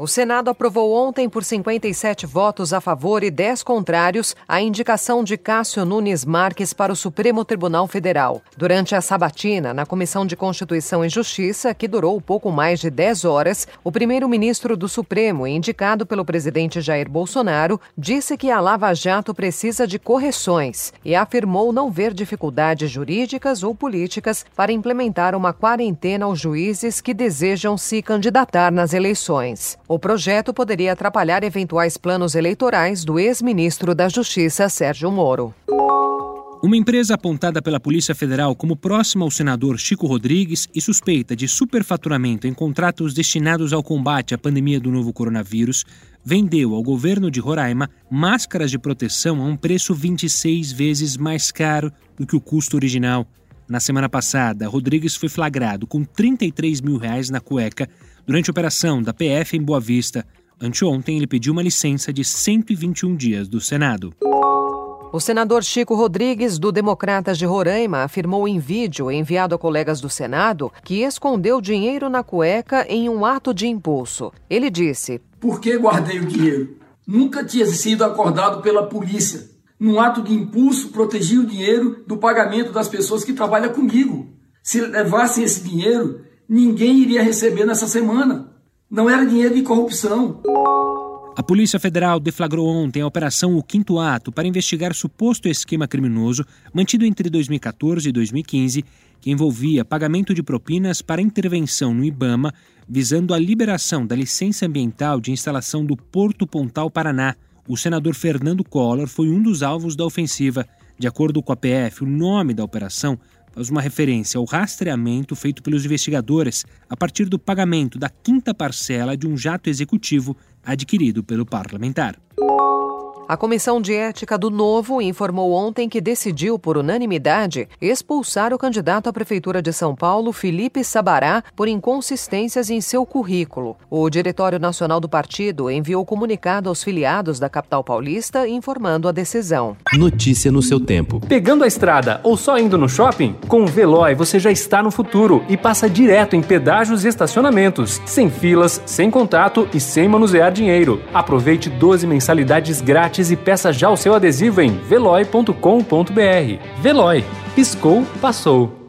O Senado aprovou ontem, por 57 votos a favor e 10 contrários, a indicação de Cássio Nunes Marques para o Supremo Tribunal Federal. Durante a sabatina, na Comissão de Constituição e Justiça, que durou pouco mais de 10 horas, o primeiro-ministro do Supremo, indicado pelo presidente Jair Bolsonaro, disse que a Lava Jato precisa de correções e afirmou não ver dificuldades jurídicas ou políticas para implementar uma quarentena aos juízes que desejam se candidatar nas eleições. O projeto poderia atrapalhar eventuais planos eleitorais do ex-ministro da Justiça, Sérgio Moro. Uma empresa apontada pela Polícia Federal como próxima ao senador Chico Rodrigues e suspeita de superfaturamento em contratos destinados ao combate à pandemia do novo coronavírus vendeu ao governo de Roraima máscaras de proteção a um preço 26 vezes mais caro do que o custo original. Na semana passada, Rodrigues foi flagrado com 33 mil reais na cueca Durante a operação da PF em Boa Vista, anteontem ele pediu uma licença de 121 dias do Senado. O senador Chico Rodrigues, do Democratas de Roraima, afirmou em vídeo enviado a colegas do Senado que escondeu dinheiro na cueca em um ato de impulso. Ele disse: Por que guardei o dinheiro? Nunca tinha sido acordado pela polícia. Num ato de impulso, protegi o dinheiro do pagamento das pessoas que trabalham comigo. Se levassem esse dinheiro, ninguém iria receber nessa semana. Não era dinheiro de corrupção. A Polícia Federal deflagrou ontem a Operação O Quinto Ato para investigar suposto esquema criminoso mantido entre 2014 e 2015, que envolvia pagamento de propinas para intervenção no Ibama, visando a liberação da licença ambiental de instalação do Porto Pontal Paraná. O senador Fernando Collor foi um dos alvos da ofensiva. De acordo com a PF, o nome da operação faz uma referência ao rastreamento feito pelos investigadores a partir do pagamento da quinta parcela de um jato executivo adquirido pelo parlamentar. A Comissão de Ética do Novo informou ontem que decidiu, por unanimidade, expulsar o candidato à Prefeitura de São Paulo, Felipe Sabará, por inconsistências em seu currículo. O Diretório Nacional do Partido enviou comunicado aos filiados da capital paulista informando a decisão. Notícia no seu tempo. Pegando a estrada ou só indo no shopping? Com o Veloy você já está no futuro e passa direto em pedágios e estacionamentos, sem filas, sem contato e sem manusear dinheiro. Aproveite 12 mensalidades grátis e peça já o seu adesivo em veloy.com.br. Veloy. Piscou, passou.